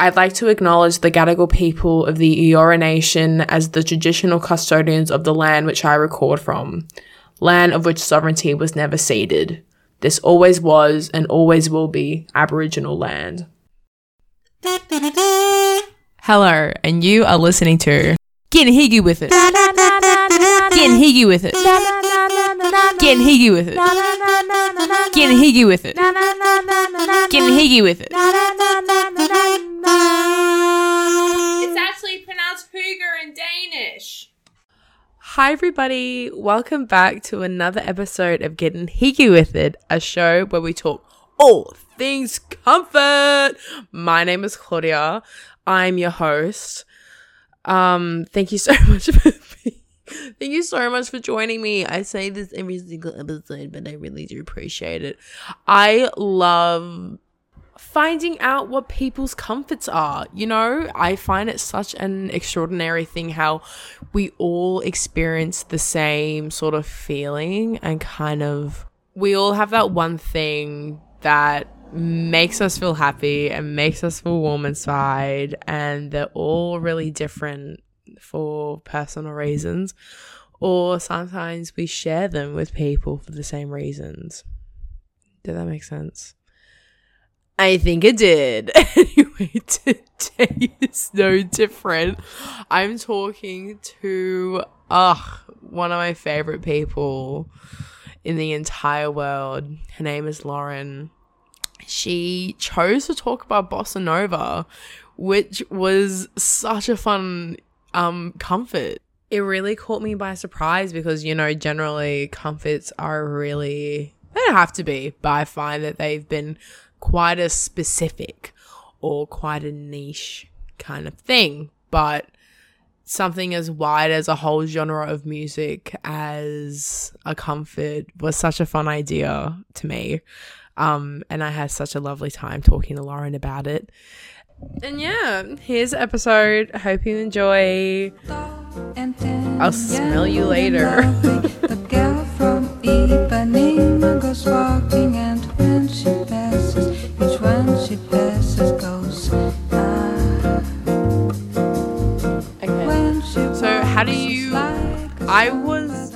I'd like to acknowledge the Gadigal people of the Eora Nation as the traditional custodians of the land which I record from, land of which sovereignty was never ceded. This always was and always will be Aboriginal land. Hello, and you are listening to Getting Higgy with It. Getting Higgy with It. Getting Higgy with It. Getting Higgy with It. Getting Higgy with It. It's actually pronounced Hooger in Danish. Hi, everybody. Welcome back to another episode of Getting Higgy with It, a show where we talk all things comfort. My name is Claudia. I'm your host. Um, thank you so much for Thank you so much for joining me. I say this every single episode, but I really do appreciate it. I love finding out what people's comforts are. You know, I find it such an extraordinary thing how we all experience the same sort of feeling and kind of we all have that one thing that makes us feel happy and makes us feel warm inside and they're all really different for personal mm-hmm. reasons or sometimes we share them with people for the same reasons did that make sense I think it did. anyway, today is no different. I'm talking to ugh, one of my favorite people in the entire world. Her name is Lauren. She chose to talk about bossa nova, which was such a fun um comfort. It really caught me by surprise because you know generally comforts are really they don't have to be, but I find that they've been quite a specific or quite a niche kind of thing, but something as wide as a whole genre of music as a comfort was such a fun idea to me. Um, and I had such a lovely time talking to Lauren about it. And yeah, here's the episode. I hope you enjoy. I'll smell you later. the girl from Ipanema goes walking and when she passes, each one she passes goes. Ah. Okay. So how do you? I was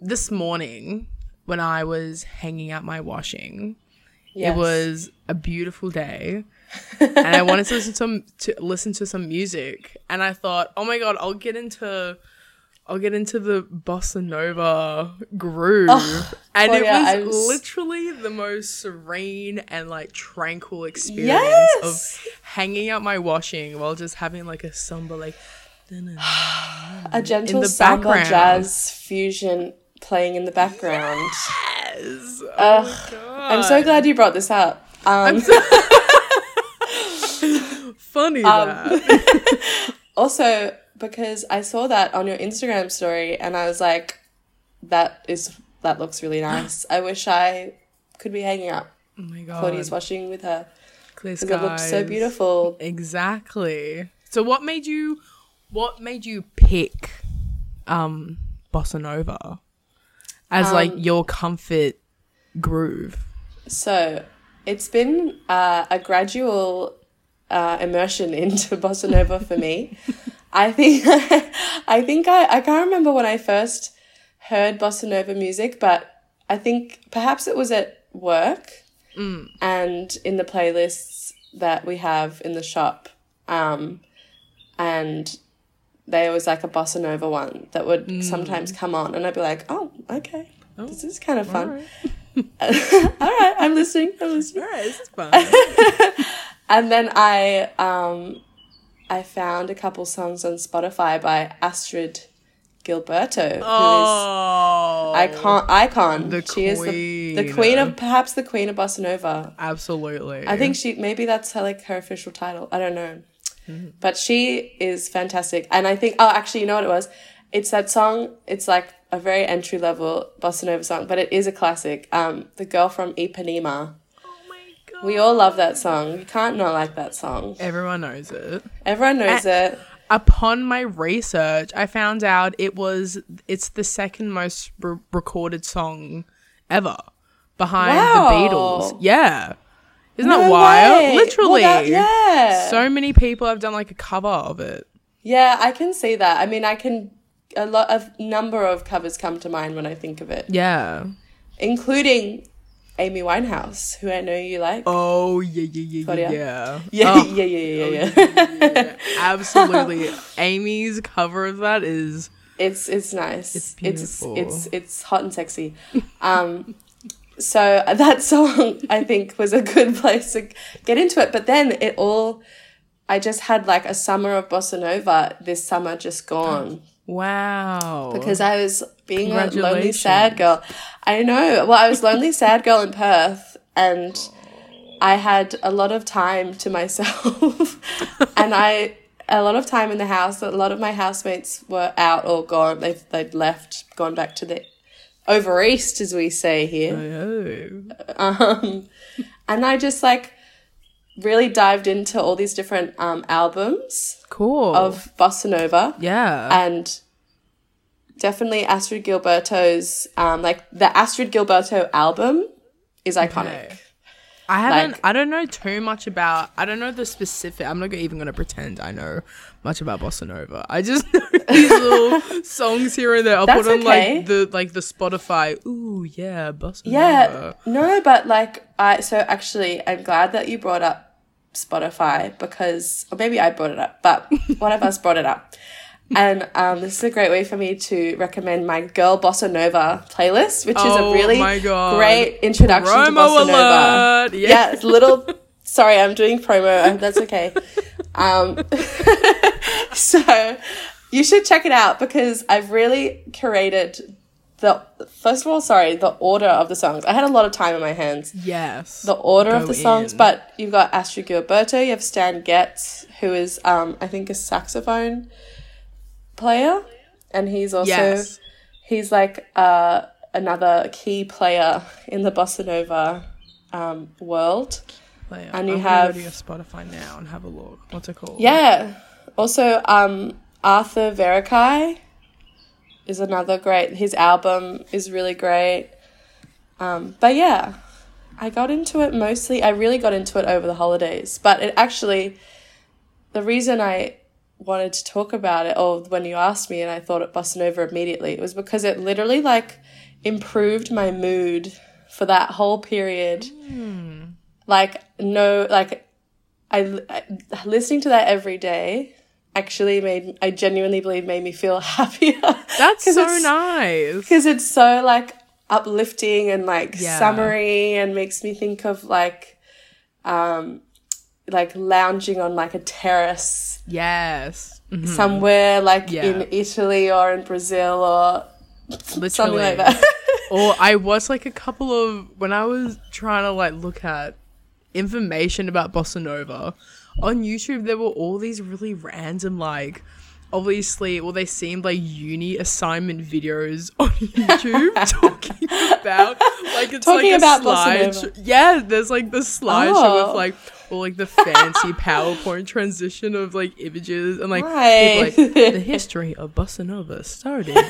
this morning when I was hanging out my washing. Yes. It was a beautiful day. and I wanted to listen to some to listen to some music, and I thought, oh my god, I'll get into, I'll get into the bossa nova groove, Oh, and oh it Claudia, was I'm literally the most serene and like tranquil experience Yes! of hanging out my washing while just having like a somber like. A gentle the samba background. jazz fusion playing in the background. Yes! Oh Ugh, my god! I'm so glad you brought this up. Um, funny Um, also, because I saw that on your Instagram story and I was like, that is that looks really nice. I wish I could be hanging out oh my god! Claudia's washing with her because it looked so beautiful. Exactly. So what made you what made you pick um bossa nova as like Um, your comfort groove? So it's been uh, a gradual uh, immersion into bossa nova for me. I think I think I, I can't remember when I first heard bossa nova music, but I think perhaps it was at work and in the playlists that we have in the shop. Um, and there was like a bossa nova one that would sometimes come on, and I'd be like, "Oh, okay, this is kind of fun." All right, I'm listening. I'm listening. Alright, this is fun. And then I um I found a couple songs on Spotify by Astrud Gilberto, who is oh icon icon. The she is the, the queen. queen of perhaps the queen of bossa nova. absolutely. I think she maybe that's her like her official title. I don't know. Mm-hmm. But she is fantastic. And I think oh actually you know what it was? It's that song, it's like a very entry level bossa nova song, but it is a classic. Um The Girl from Ipanema. Oh my god. We all love that song. You can't not like that song. Everyone knows it. Everyone knows it. Upon my research, I found out it was it's the second most re- recorded song ever behind Wow. the Beatles. Yeah. Isn't that wild? way. Well, Literally. that- yeah. So many people have done like a cover of it. Yeah, I can see that. I mean, I can. A lot of number of covers come to mind when I think of it, Yeah. including Amy Winehouse, who I know you like. Oh yeah, yeah, yeah, Claudia? yeah. yeah, Oh, yeah, yeah, yeah, yeah, yeah. Absolutely. Amy's cover of that is It's it's nice. It's It's beautiful. it's it's hot and sexy. Um, so that song I think was a good place to get into it. But then it all, I just had like a summer of bossa nova. This summer just gone. Wow. because I was being a lonely sad girl. I know. Well, I was lonely sad girl in Perth, and I had a lot of time to myself, and I a lot of time in the house. A lot of my housemates were out or gone. They've they'd left, gone back to the over east, as we say here. Oh. Um, and I just like really dived into all these different um, albums Cool. of bossa nova yeah. and definitely Astrud Gilberto's um like the Astrud Gilberto album is iconic. Okay. I haven't. like- I don't know too much about. I don't know the specific. I'm not even gonna pretend I know much about bossa nova. I just know these little songs here and there. I'll put on okay. like the like the Spotify. Ooh yeah, bossa Yeah, nova. no, but like I so actually I'm glad that you brought up Spotify because or maybe I brought it up, but one of us brought it up. And um, this is a great way for me to recommend my Girl Bossa Nova playlist, which is Oh a really great introduction to Promo Bossa Nova. alert! Yeah. yeah, it's a little. Sorry, I'm doing promo. uh, That's okay. Um, so you should check it out because I've really curated the. First of all, sorry, the order of the songs. I had a lot of time in my hands. Yes. The order of the songs, in. but you've got Astrud Gilberto, you have Stan Getz, who is, um, I think, a saxophone player, and he's also yes. he's like uh, another key player in the bossa nova um, world. Player. and you I'm have- go to your Spotify now and have a look. What's it called? Yeah. Also, um, Arthur Verocai is another great. His album is really great. Um, but yeah, I got into it mostly. I really got into it over the holidays. But it actually, the reason I wanted to talk about it, or when you asked me, and I thought it Bossa over immediately, it was because it literally like improved my mood for that whole period. Like no, like I, I listening to that every day actually made I genuinely believe made me feel happier. That's so nice. because it's so like uplifting and like Yeah. summery and makes me think of like um like lounging on like a terrace Yes. Mhm. somewhere like Yeah. in Italy or in Brazil or Literally. something like that. or I watched like a couple of when I was trying to like look at information about bossa nova on YouTube. There were all these really random like. Obviously, well, they seemed like uni assignment videos on YouTube talking about like it's Talking like about bossa slide. Yeah, there's like the slideshow Oh. of like all like the fancy PowerPoint transition of like images and like Right. people, like the history of bossa nova started. Like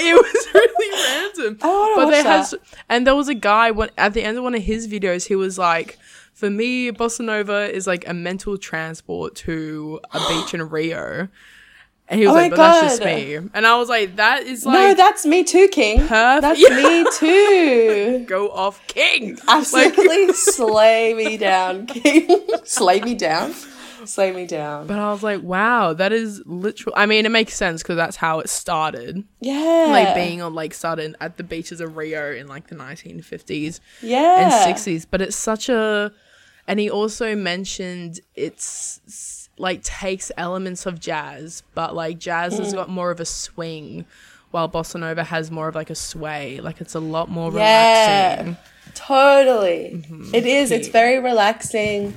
it was really random I but they that. had, and there was a guy when at the end of one of his videos, he was like, "For me, bossa nova is like a mental transport to a beach in Rio." And he was Oh like, "But that's just me," and I was like, "That is like. no, that's me too, King. perfect. That's Yeah. me too. go off, king." Absolutely slay me down, King. slay me down. Slay me down. But I was like, "Wow, that is literal." I mean, it makes sense because that's how it started, Yeah. like being on like started at the beaches of Rio in like the 1950s. yeah. and 60s but it's such a and he also mentioned it's like takes elements of jazz but like jazz has got more of a swing while bossa nova has more of like a sway like it's a lot more Yeah. relaxing Totally. Mm-hmm. It is. It's very relaxing,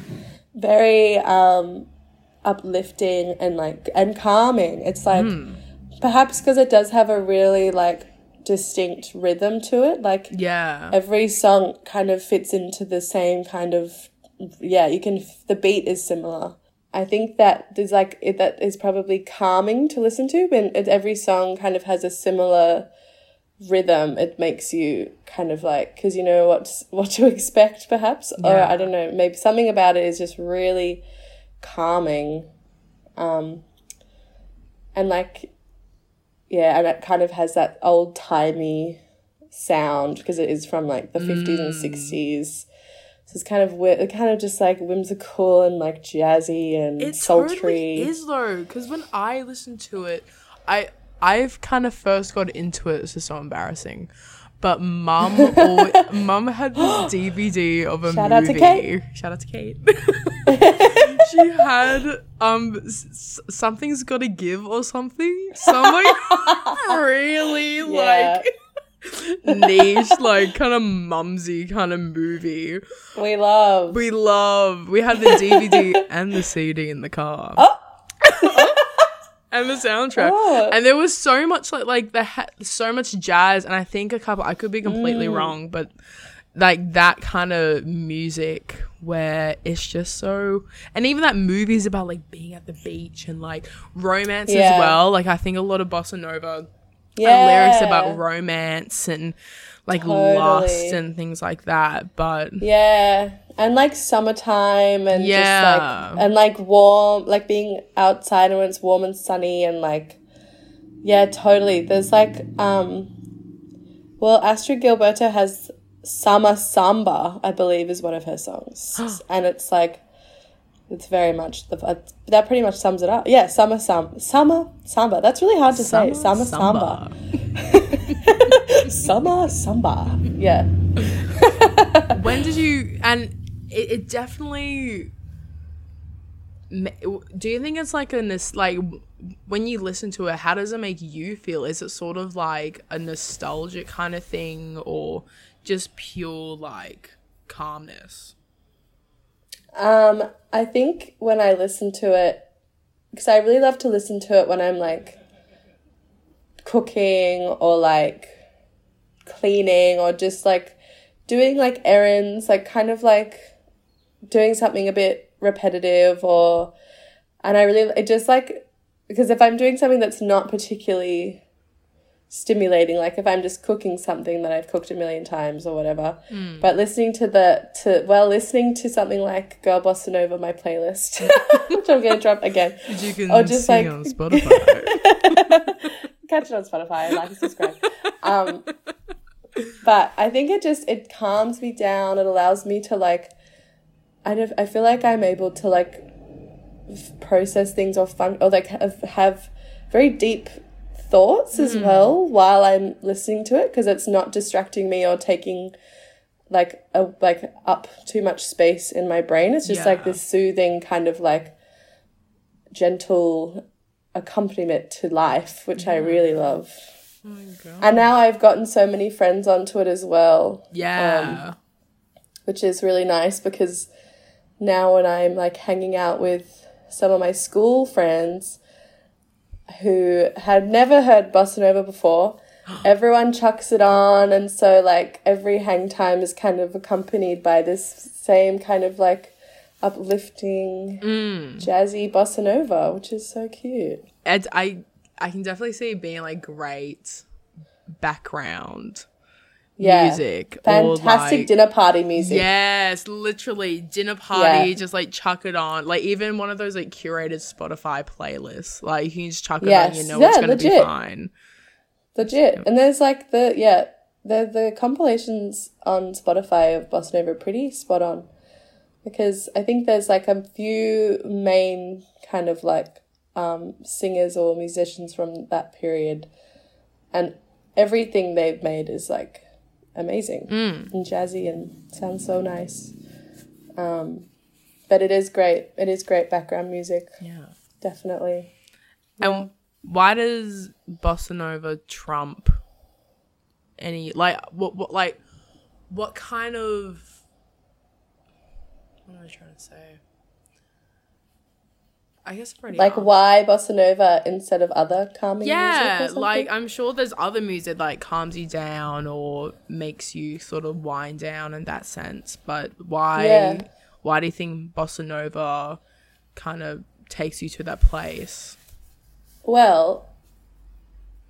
very um uplifting and like and calming. It's like Hmm. perhaps because it does have a really like distinct rhythm to it. Like yeah every song kind of fits into the same kind of yeah, you can the beat is similar. I think that there's like it, that is probably calming to listen to when every song kind of has a similar rhythm, it makes you kind of like because you know what's what to expect, perhaps, or I don't know, maybe something about it is just really calming, um, and like, yeah, and it kind of has that old timey sound because it is from like the fifties and Mm. sixties. So it's kind of it kind of just like whimsical and like jazzy and It sultry. totally is though, because when I listen to it, I I've kind of first got into it. It's just so embarrassing. But mum, always, mum had this DVD of a Shout out to. Kate. Shout out to Kate. she had um s- something's got to give or something. Some like really Yeah. like niche, like kind of mumsy kind of movie. We love. We love. We had the DVD and the CD in the car. and the soundtrack. Oh. And there was so much like like the ha- so much jazz and I think a couple I could be completely Mm. wrong, but like that kind of music where it's just so and even that movie's about like being at the beach and like romance Yeah. as well. Like I think a lot of bossa nova yeah. and lyrics about romance and like lust Totally. and things like that. But Yeah, and like summertime and Yeah. just like and like warm, like being outside and when it's warm and sunny and like yeah, totally. There's like um, well, Astrud Gilberto has Summer Samba, I believe, is one of her songs, and it's like it's very much the uh, that pretty much sums it up. Yeah, Summer Samba, Summer Samba. That's really hard to say. Summer Samba. Summer Samba. Yeah. when did you and it, it definitely do you think it's like a nos- like when you listen to it how does it make you feel is it sort of like a nostalgic kind of thing or just pure like calmness Um, I think when I listen to it, because I really love to listen to it when I'm like cooking or like cleaning or just like doing like errands, like kind of like doing something a bit repetitive or, and I really, it just like, because if I'm doing something that's not particularly stimulating like if i'm just cooking something that i've cooked a million times or whatever. But listening to the to well listening to something like girl bossa nova my playlist which i'm gonna drop again. You can Or just, like- on spotify. Catch it on spotify like and subscribe. Um but i think it just it calms me down. It allows me to like i don't i feel like i'm able to like f- process things or fun or like have, have very deep thoughts as hmm. well while i'm listening to it because it's not distracting me or taking like a like up too much space in my brain. It's just like this soothing kind of like gentle accompaniment to life which i really love. Oh my god. And now I've gotten so many friends onto it as well, yeah. Um, which is really nice because now when I'm like hanging out with some of my school friends who had never heard bossa nova before, everyone chucks it on, and so like every hang time is kind of accompanied by this same kind of like uplifting, mm. jazzy bossa nova, which is so cute. and i i can definitely see it being like great background Yeah, music fantastic like- dinner party music. Yes, literally dinner party. Yeah. Just like chuck it on. Like even one of those like curated Spotify playlists. Like you can just chuck it on. You know it's gonna be legit. fine. Legit. And there's like the yeah, the the compilations on Spotify of Bossa Nova pretty spot on. Because I think there's like a few main kind of like um singers or musicians from that period and everything they've made is like amazing and jazzy and sounds so nice. Um but it is great. It is great background music, Yeah. definitely. And why does bossa nova trump any like what what like what kind of what am I trying to say? I guess I've Like asked. why bossa nova instead of other calming music? Yeah, like I'm sure there's other music like calms you down or makes you sort of wind down in that sense. But why Yeah. why do you think bossa nova kind of takes you to that place? Well,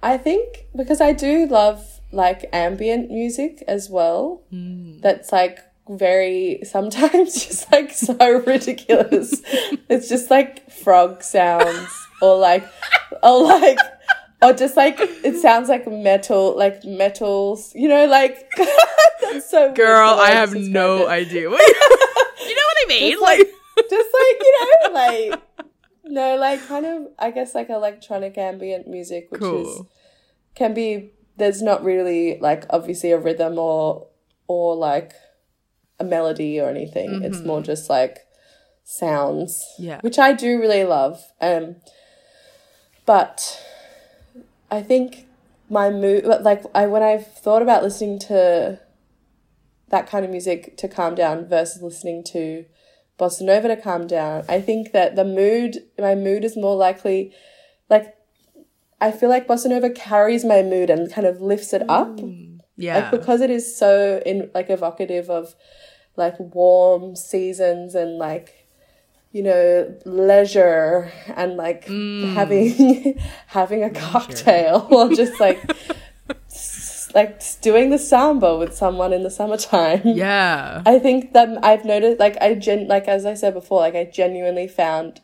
I think because I do love like ambient music as well. Hmm. That's like very sometimes just like so ridiculous. it's just like frog sounds or like or like or just like it sounds like metal like metals you know like that's so Girl, I have no it. idea. you know what I mean? Just like, just like you know, like no, like kind of, I guess like electronic ambient music, which is can be. There's not really like obviously a rhythm or or like a melody or anything. It's more just like sounds, Yeah. which I do really love. Um, but I think my mood, like I when I've thought about listening to that kind of music to calm down versus listening to bossa nova to calm down, I think that the mood, my mood is more likely, like I feel like bossa nova carries my mood and kind of lifts it up Yeah. like because it is so in like evocative of like warm seasons and like you know leisure and like Mm. having having a cocktail or just like s- like doing the samba with someone in the summertime yeah. i think that i've noticed like i gen like as i said before like i genuinely found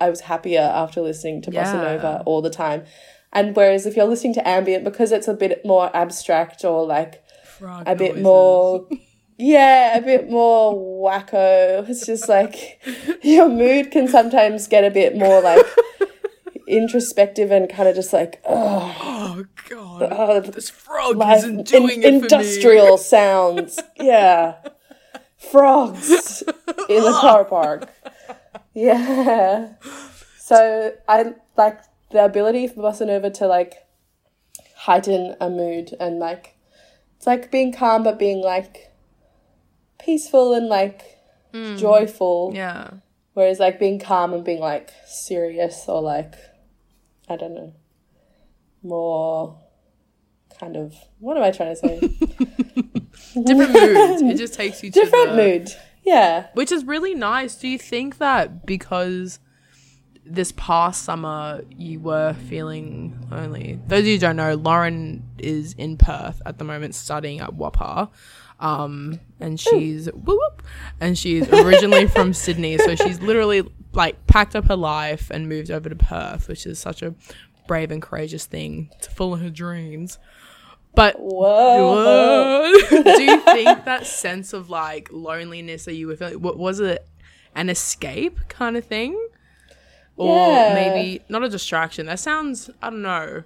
i was happier after listening to bossa nova all the time and whereas if you're listening to ambient because it's a bit more abstract or like Frog a bit noises. more yeah a bit more wacko. It's just like your mood can sometimes get a bit more like introspective and kind of just like oh, Oh god. oh this frog isn't doing in- it for industrial sounds. Yeah. Frogs in the car park. Yeah. So i like the ability for bossa nova to like heighten a mood and like it's like being calm but being like peaceful and like hmm. joyful. Yeah. whereas like being calm and being like serious or like i don't know more kind of what am i trying to say Different moods. It just takes you to different mood yeah Which is really nice. Do you think that because this past summer you were feeling lonely? Those of you who don't know, Lauren is in Perth at the moment studying at WAAPA. Um, and she's whoop, whoop, and she's originally from Sydney, so she's literally like packed up her life and moved over to Perth, which is such a brave and courageous thing to follow her dreams. But whoa what? Do you think that sense of like loneliness that you were feeling, what was it an escape kind of thing? Or Yeah. maybe not a distraction. That sounds, I don't know.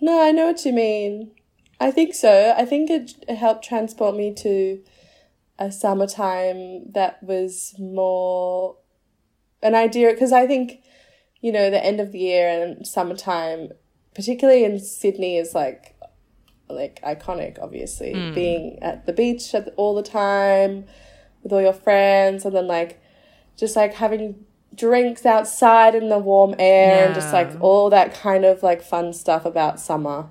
No, I know what you mean. I think so. I think it, it helped transport me to a summertime that was more an idea because I think you know the end of the year and summertime, particularly in Sydney, is like like iconic. Obviously, hmm. being at the beach at, all the time with all your friends, and then like just like having drinks outside in the warm air and just like all that kind of like fun stuff about summer.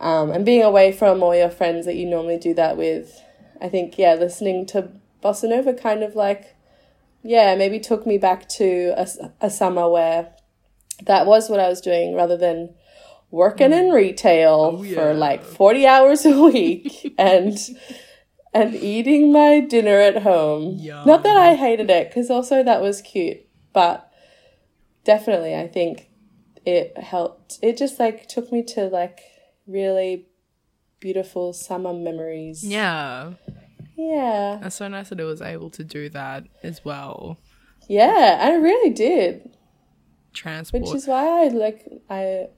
Um, and being away from all your friends that you normally do that with. I think, yeah, listening to Bossa Nova kind of like, yeah, maybe took me back to a, a summer where that was what I was doing rather than working in retail Oh, yeah. for like 40 hours a week and and eating my dinner at home. Not that I hated it cuz also that was cute, but definitely I think it helped. It just like took me to like really beautiful summer memories. Yeah. Yeah. That's so nice that it was able to do that as well. Yeah, I really did. Transport. Which is why I like I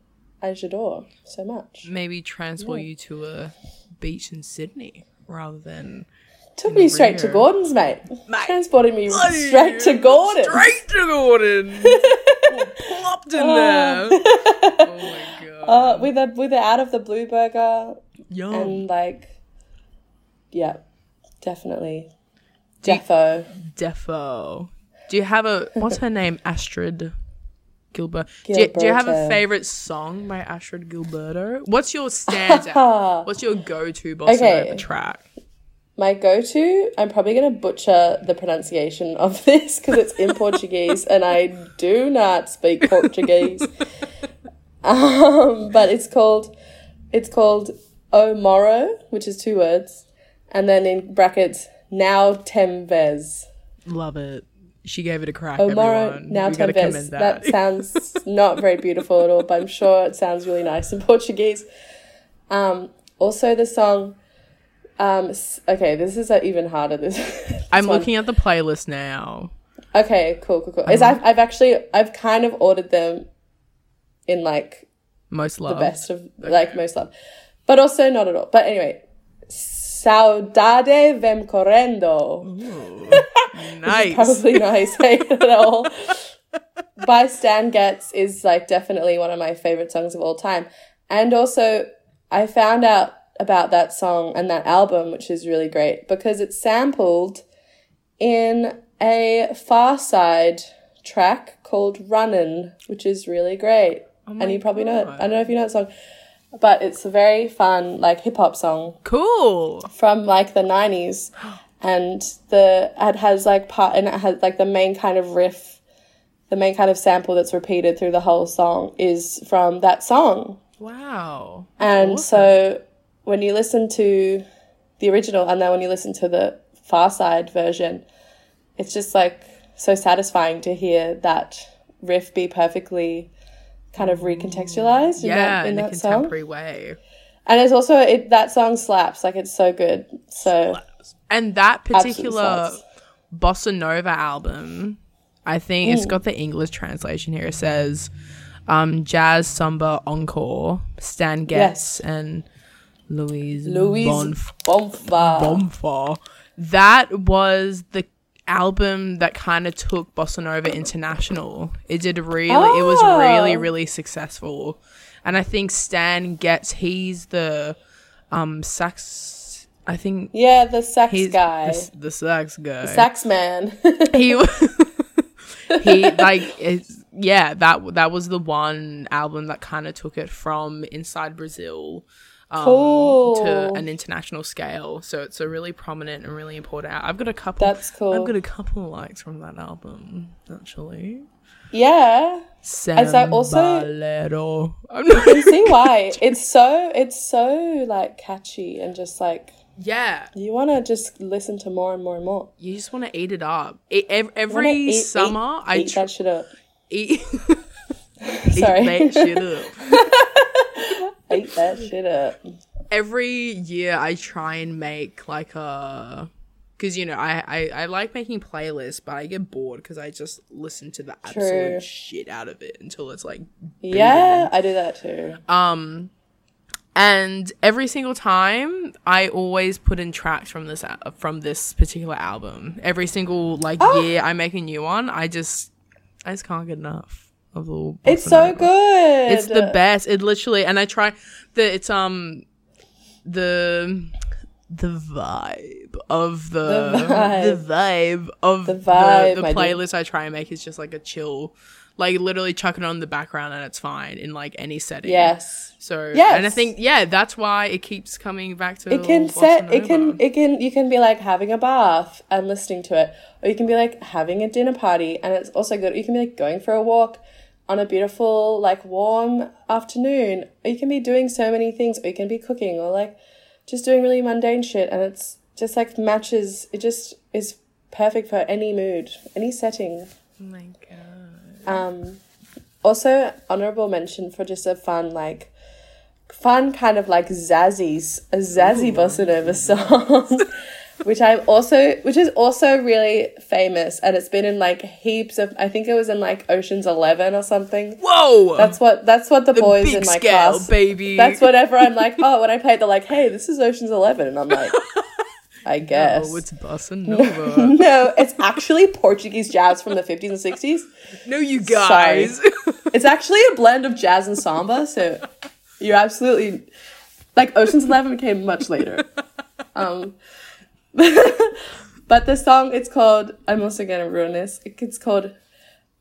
I J'adore so much. maybe transport you to a beach in Sydney rather than Took me straight to Gordon's, mate. Mate, Transported me straight to Gordon. Straight to Gordon. All plopped in there. Oh my god. Uh, with a with a out of the blue burger Yum. and like, yeah, definitely. Defo. Defo. Do you have a what's her name? Astrud Gilbert. Do you, do you have a favorite song by Astrud Gilberto? What's your standout? What's your go-to bossa Okay. nova track? My go-to, I'm probably gonna butcher the pronunciation of this because it's in Portuguese and I do not speak Portuguese. um, but it's called, it's called O Moro, which is two words, and then in brackets, now tem vez. Love it. She gave it a crack. O Moro, everyone. now We tem gotta vez. commend That. sounds not very beautiful at all, but I'm sure it sounds really nice in Portuguese. Um, also, the song. Um, okay, this is uh, even harder. This. this I'm one. looking at the playlist now. Okay, cool, cool, cool. Is I've I've actually I've kind of ordered them in like Most love. the best of like most love, but also not at all. But anyway, saudade vem correndo. Nice. Probably not how you say it at all. By Stan Getz is like definitely one of my favorite songs of all time, and also I found out about that song and that album, which is really great because it's sampled in a Pharcyde track called Runnin', which is really great. and you probably know it. I don't know if you know that song, but it's a very fun, like hip hop song Cool. from like the 90s. And the it has like part and it has like the main kind of riff, the main kind of sample that's repeated through the whole song is from that song. Wow. And so when you listen to the original and then when you listen to the Pharcyde version, it's just like so satisfying to hear that riff be perfectly kind of recontextualized in Yeah, that, in in a that song. contemporary way. And it's also it that song slaps, like it's so good. So And that particular bossa nova album, I think it's got the English translation here. It says um, jazz samba encore, Stan Getz and Luiz Luiz Bonf- Bonfa. Bonfa. That was the album that kind of took bossa nova international. It did really. It was really Oh. really successful, and I think Stan Getz, He's the um sax. I think Yeah, the sax guy. the, the sax guy. The sax man. he he like it's, yeah that that was the one album that kind of took it from inside Brazil um, Cool. to an international scale. So it's a really prominent and really important. al- I've got a couple. That's cool. I've got a couple of likes from that album actually. yeah. It's like also- I'm not- You see why. It's so it's so like catchy and just like yeah, you wanna just listen to more and more and more. you just want to eat it up. It, ev- every eat- summer, eat, I eat tr- that shit up. eat. Sorry. eat that shit up. Eat that shit up. every year I try and make like a because you know I, I I like making playlists, but I get bored because I just listen to the True. absolute shit out of it until it's like Yeah, I do that too. um. And every single time, I always put in tracks from this from this particular album. Every single like Oh. year, I make a new one. I just I just can't get enough of the. It's so good. It's the best. It literally, and I try the it's um the the vibe of the The vibe. the vibe of The the, vibe, the, dude. playlist I try and make is just like a chill, like literally chuck it on the background and it's fine in like any setting. Yes. So Yes. and I think yeah, that's why it keeps coming back to It can set it can it can you can be like having a bath and listening to it. Or you can be like having a dinner party and it's also good. You can be like going for a walk on a beautiful, like warm afternoon. Or you can be doing so many things, or you can be cooking or like just doing really mundane shit and it's just like matches it just is perfect for any mood, any setting. Oh my god. Um, also, honorable mention for just a fun, like, fun kind of like zazzy, a zazzy bossa nova song, which I'm also, which is also really famous, and it's been in like heaps of. I think it was in like Ocean's Eleven or something. Whoa! That's what that's what the, boys big in my scale, class. baby. That's whatever I'm like. Oh, when I play, it, they're like, "Hey, this is Ocean's 11. and I'm like, I guess. Oh, it's bossa nova. no, it's actually Portuguese jazz from the 50s and 60s. no, you guys. It's actually a blend of jazz and samba, so you're absolutely like Ocean's Eleven came much later. Um, but the song it's called. I'm also gonna ruin this. It's called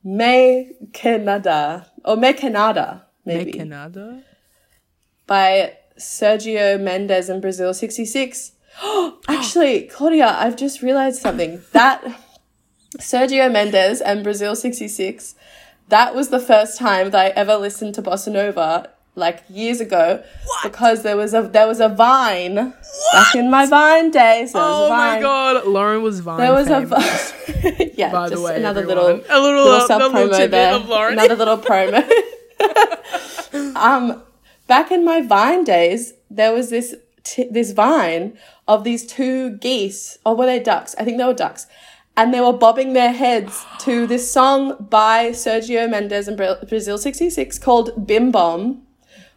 Me Canada or Me Canada maybe Me Canada. by Sergio Mendes in Brazil '66. Actually, Claudia, I've just realized something. That Sergio Mendes and Brazil '66. That was the first time that I ever listened to bossa nova like years ago because there was a there was a Vine back in my Vine days. There Oh my god, Lauren was Vine. There was famous. a Vine. yeah, By the just way, another everyone. little a little, little uh, sub promo there. of Lauren. Another little promo. um, back in my Vine days, there was this t- this vine of these two geese, or were they ducks? I think they were ducks, and they were bobbing their heads to this song by Sergio Mendes and Brazil sixty six called Bim Bom,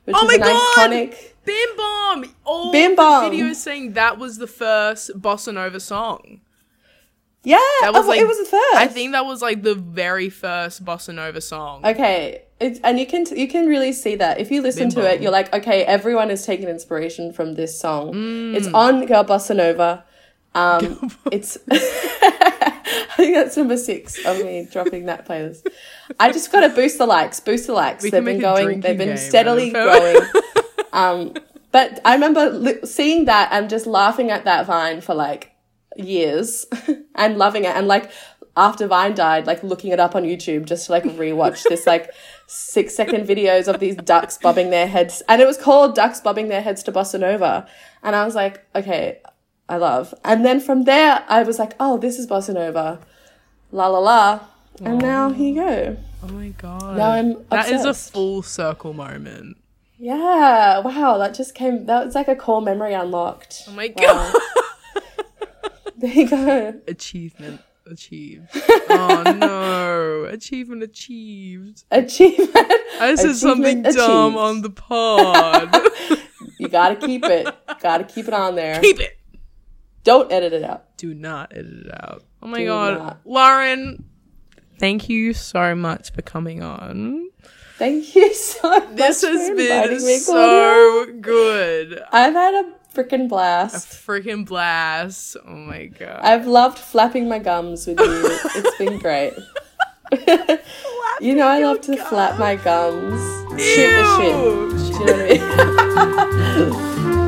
which Oh is my an God! iconic. Bim Bom! All Bim the Bom. videos saying that was the first bossa nova song. Yeah, That was oh, like it was the first. I think that was like the very first bossa nova song. Okay, it's, and you can you can really see that if you listen to Bimbo. it, you're like, okay, everyone is taking inspiration from this song. Mm. It's on Girl Bossa Nova. Um, it's I think that's number six of me dropping that playlist. I just got to boost the likes, boost the likes. We they've been going, they've been steadily growing. um, but I remember li- seeing that and just laughing at that vine for like years and loving it. And like after Vine died, like looking it up on YouTube just to like rewatch this like six second videos of these ducks bobbing their heads. And it was called Ducks Bobbing Their Heads to Bossa Nova. And I was like, okay, I love. And then from there, I was like, oh, this is Bossa Nova. La la la. And now here you go. Oh my god. Now I'm That is a full circle moment. Yeah. Wow. That just came, that was like a core memory unlocked. Oh my Wow. god. There you go. Achievement achieved. oh no. Achievement achieved. Achievement. I said something Achievement dumb on the pod. You gotta keep it. Gotta keep it on there. Keep it. Don't edit it out. Do not edit it out. Oh my Do god. not. Lauren, thank you so much for coming on. Thank you so much. This for has inviting been me, Claudia. so good. I've had a freaking blast. A blast. freaking blast. Oh my god. I've loved flapping my gums with you. it's been great. you know I love to flap my gums. Shoot the shit. Ew. Do you know what I mean?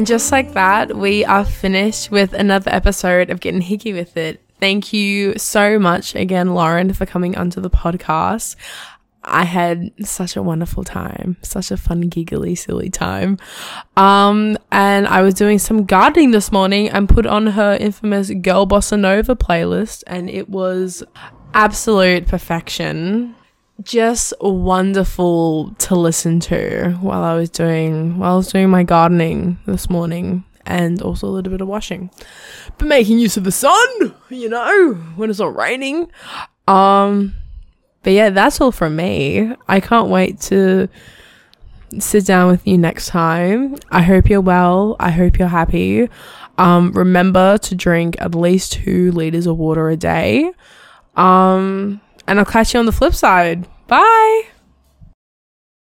And just like that, we are finished with another episode of Getting Higgy with It. Thank you so much again, Lauren, for coming onto the podcast. I had such a wonderful time, such a fun, giggly, silly time. Um, and I was doing some gardening this morning and put on her infamous Girl Bossa Nova playlist, and it was absolute perfection just wonderful to listen to while I was doing while I was doing my gardening this morning and also a little bit of washing. But making use of the sun, you know, when it's not raining. Um but yeah, that's all from me. I can't wait to sit down with you next time. I hope you're well. I hope you're happy. Um remember to drink at least 2 liters of water a day. Um, and I'll catch you on the flip side. Bye.